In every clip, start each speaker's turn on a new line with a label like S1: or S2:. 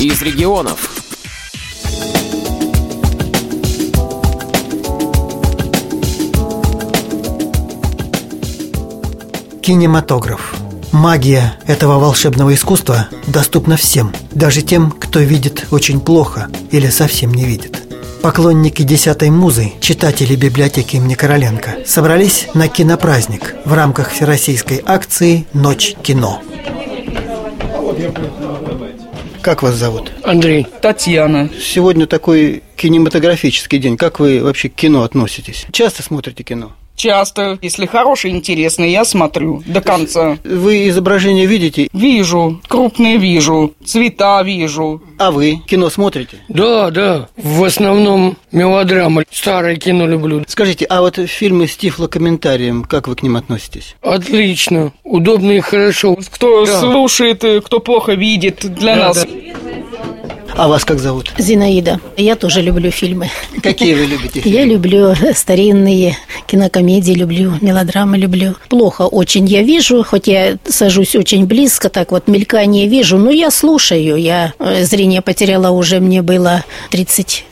S1: из регионов.
S2: Кинематограф. Магия этого волшебного искусства доступна всем, даже тем, кто видит очень плохо или совсем не видит. Поклонники «Десятой музы», читатели библиотеки имени Короленко, собрались на кинопраздник в рамках всероссийской акции «Ночь кино». Как вас зовут?
S3: Андрей.
S4: Татьяна.
S2: Сегодня такой кинематографический день. Как вы вообще к кино относитесь? Часто смотрите кино?
S4: Часто, если хороший, интересный, я смотрю до конца.
S2: Вы изображение видите?
S4: Вижу, крупные вижу, цвета вижу.
S2: А вы кино смотрите?
S3: Да, да. В основном мелодрамы. Старое кино люблю.
S2: Скажите, а вот фильмы с тифлокомментарием, как вы к ним относитесь?
S3: Отлично. Удобно и хорошо.
S4: Кто
S3: Да.
S4: слушает, кто плохо видит, для
S3: Да,
S4: нас.
S3: да.
S2: А вас как зовут?
S5: Зинаида. Я тоже люблю фильмы.
S2: Какие вы любите
S5: Я
S2: фильмы?
S5: люблю старинные кинокомедии, люблю мелодрамы, люблю. Плохо очень я вижу, хоть я сажусь очень близко, так вот мелькание вижу, но я слушаю. Я э, зрение потеряла уже, мне было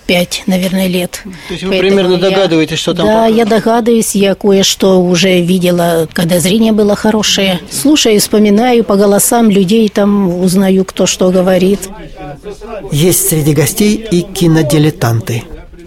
S5: 35, наверное, лет.
S2: То есть вы примерно догадываетесь, что там
S5: Да,
S2: показано?
S5: я догадываюсь, я кое-что уже видела, когда зрение было хорошее. Слушаю, вспоминаю по голосам людей, там узнаю, кто что говорит.
S2: Есть среди гостей и кинодилетанты.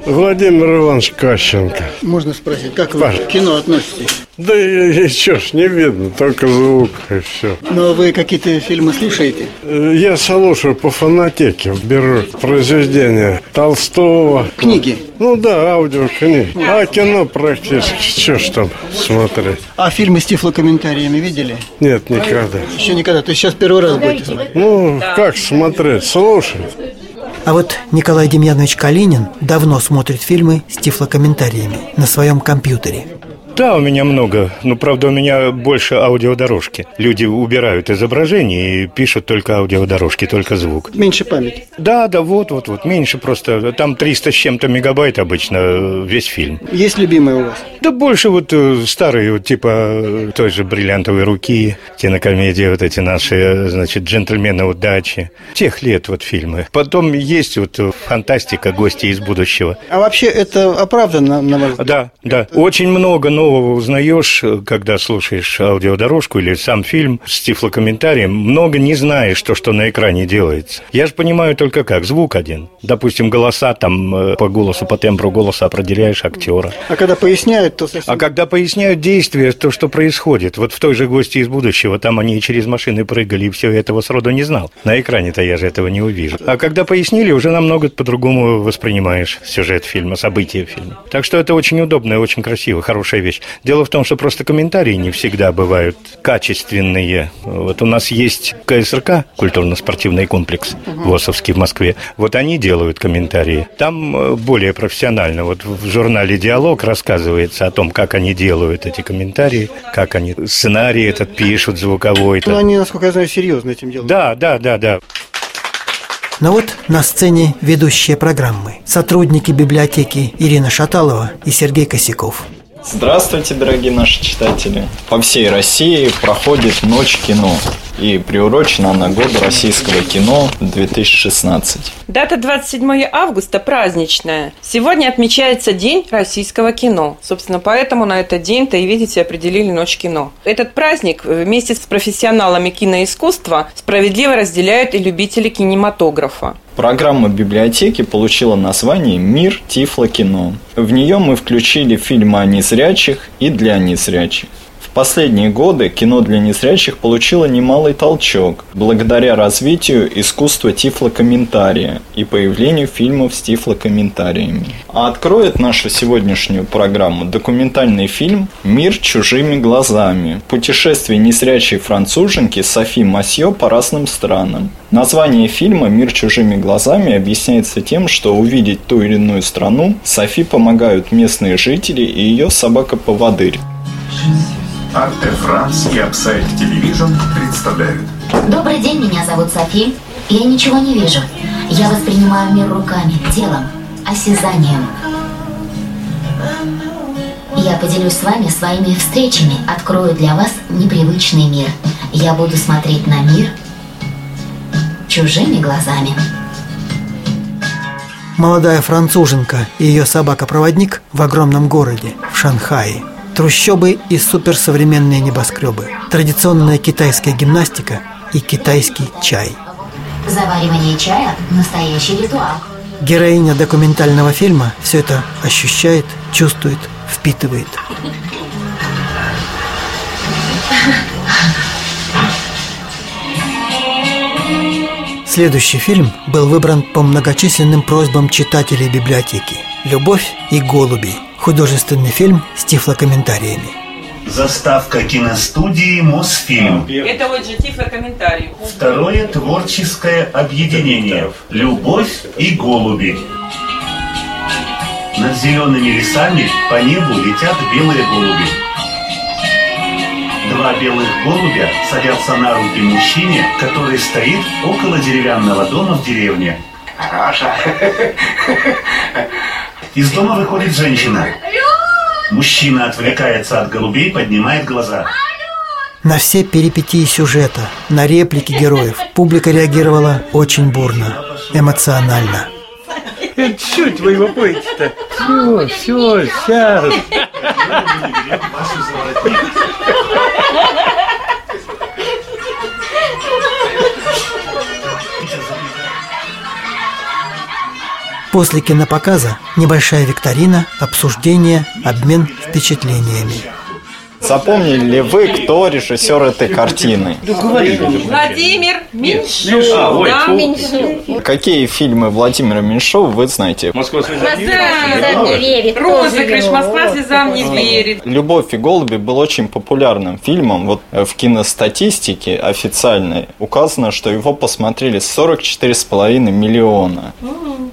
S6: Владимир Иванович Кащенко.
S2: Можно спросить, как вы
S6: Паша.
S2: к кино относитесь?
S6: Да и, и чё ж, не видно, только звук и все.
S2: Но вы какие-то фильмы слушаете?
S6: Я слушаю по фонотеке, беру произведения Толстого.
S2: Книги?
S6: Ну да, аудиокниги. А кино практически, что ж там смотреть?
S2: А фильмы с тифлокомментариями видели?
S6: Нет, никогда.
S2: Еще никогда. То есть сейчас первый раз будете смотреть?
S6: Ну, как смотреть? Слушать.
S2: А вот Николай Демьянович Калинин давно смотрит фильмы с тифлокомментариями на своем компьютере.
S7: Да, у меня много. Но, правда, у меня больше аудиодорожки. Люди убирают изображение и пишут только аудиодорожки, только звук.
S2: Меньше памяти.
S7: Да, да, вот, вот, вот. Меньше просто. Там 300 с чем-то мегабайт обычно э, весь фильм.
S2: Есть любимые у вас?
S7: Да больше вот э, старые, вот, типа э, той же «Бриллиантовой руки», кинокомедии вот эти наши, значит, «Джентльмены удачи». Тех лет вот фильмы. Потом есть вот фантастика «Гости из будущего».
S2: А вообще это оправданно, на ваш взгляд?
S7: Да, да. Очень много нового узнаешь, э, когда слушаешь аудиодорожку или сам фильм с тифлокомментарием. Много не знаешь, то, что на экране делается. Я же понимаю только как. Звук один. Допустим, голоса, там э, по голосу, по тембру голоса определяешь актера.
S2: А когда поясняют, то совсем...
S7: А когда поясняют действия, то, что происходит, вот в той же «Гости из будущего», там они и через машины прыгали, и все этого сроду не знал. На экране-то я же этого не увижу. А когда пояснили, уже намного по-другому воспринимаешь сюжет фильма, события фильма. Так что это очень удобно и очень красиво, хорошая вещь. Дело в том, что просто комментарии не всегда бывают качественные. Вот у нас есть КСРК, культурно-спортивный комплекс ВОСовский в Москве. Вот они делают комментарии. Там э, более профессионально. Вот в журнале «Диалог» рассказывается о том, как они делают эти комментарии, как они сценарий этот пишут, звуковой.
S2: Ну,
S7: там.
S2: они, насколько я знаю, серьезно этим делают.
S7: Да, да, да, да.
S2: Но вот на сцене ведущие программы. Сотрудники библиотеки Ирина Шаталова и Сергей Косяков.
S8: Здравствуйте, дорогие наши читатели! По всей России проходит Ночь кино, и приурочена она году российского кино 2016.
S9: Дата 27 августа праздничная. Сегодня отмечается День российского кино. Собственно, поэтому на этот день-то и, видите, определили Ночь кино. Этот праздник вместе с профессионалами киноискусства справедливо разделяют и любители кинематографа.
S8: Программа библиотеки получила название «Мир Тифло кино». В нее мы включили фильмы о незрячих и для незрячих. Последние годы кино для незрячих получило немалый толчок благодаря развитию искусства тифлокомментария и появлению фильмов с тифлокомментариями. А откроет нашу сегодняшнюю программу документальный фильм «Мир чужими глазами. Путешествие незрячей француженки Софи Масье по разным странам». Название фильма «Мир чужими глазами» объясняется тем, что увидеть ту или иную страну Софи помогают местные жители и ее собака-поводырь.
S10: Арте Франс и Upside Television представляют
S11: Добрый день, меня зовут Софи. Я ничего не вижу. Я воспринимаю мир руками, телом, осязанием. Я поделюсь с вами своими встречами, открою для вас непривычный мир. Я буду смотреть на мир чужими глазами.
S2: Молодая француженка и ее собака-проводник в огромном городе, в Шанхае. Трущобы и суперсовременные небоскребы. Традиционная китайская гимнастика и китайский чай.
S11: Заваривание чая – настоящий ритуал.
S2: Героиня документального фильма все это ощущает, чувствует, впитывает. Следующий фильм был выбран по многочисленным просьбам читателей библиотеки «Любовь и голуби» Художественный фильм с тифлокомментариями
S1: Заставка киностудии «Мосфильм».
S9: Это вот же тифлокомментарий.
S1: Второе творческое объединение «Любовь и голуби». Над зелеными лесами по небу летят белые голуби. Два белых голубя садятся на руки мужчине, который стоит около деревянного дома в деревне. Хороша. Из дома выходит женщина. Мужчина отвлекается от голубей, поднимает глаза.
S2: На все перипетии сюжета, на реплики героев публика реагировала очень бурно, эмоционально.
S7: Чуть вы его поете-то. Все, все, сейчас.
S2: После кинопоказа небольшая викторина, обсуждение, обмен впечатлениями.
S8: Запомнили ли вы, кто режиссер этой картины?
S9: Владимир Меньшов.
S7: А, ой,
S9: Да. Меньшов.
S8: Какие фильмы Владимира Меньшова вы знаете?
S7: Москва слезам не верит.
S9: Розыгрыш Москва слезам не верит.
S8: «Любовь и голуби» был очень популярным фильмом. Вот э, в киностатистике официальной указано, что его посмотрели 44,5 миллиона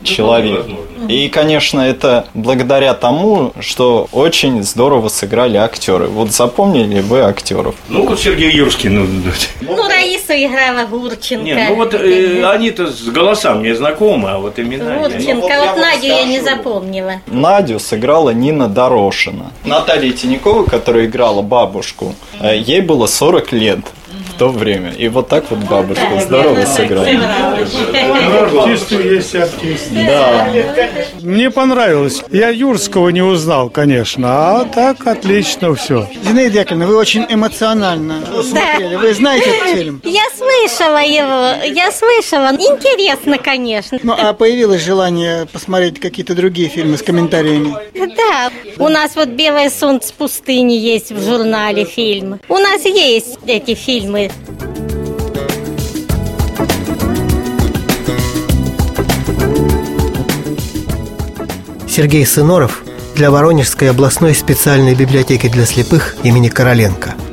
S8: человек. И, конечно, это благодаря тому, что очень здорово сыграли актеры. Вот запомнили вы актеров?
S7: Ну, вот Сергей Юрский, ну...
S12: Ну, Раису играла Гурченко.
S7: Не, ну вот э, они-то с голосами мне знакомы, а вот имена... я-
S12: Гурченко, вот Надю я не запомнила.
S8: Надю сыграла Нина Дорошина. Наталья Тинякова, которая играла бабушку, э, ей было 40 лет то время. И вот так вот бабушка здорово сыграла.
S6: Артисты есть артисты.
S8: Да.
S6: Мне понравилось. Я Юрского не узнал, конечно, а так отлично все.
S2: Зинаида Яковлевна, вы очень эмоционально смотрели. Вы знаете этот фильм?
S12: Я слышала его, я слышала. Интересно, конечно.
S2: Ну, а появилось желание посмотреть какие-то другие фильмы с комментариями?
S12: Да, у нас вот «Белое солнце пустыни» есть в журнале фильм. У нас есть эти фильмы.
S2: Сергей Сыноров для Воронежской областной специальной библиотеки для слепых имени Короленко –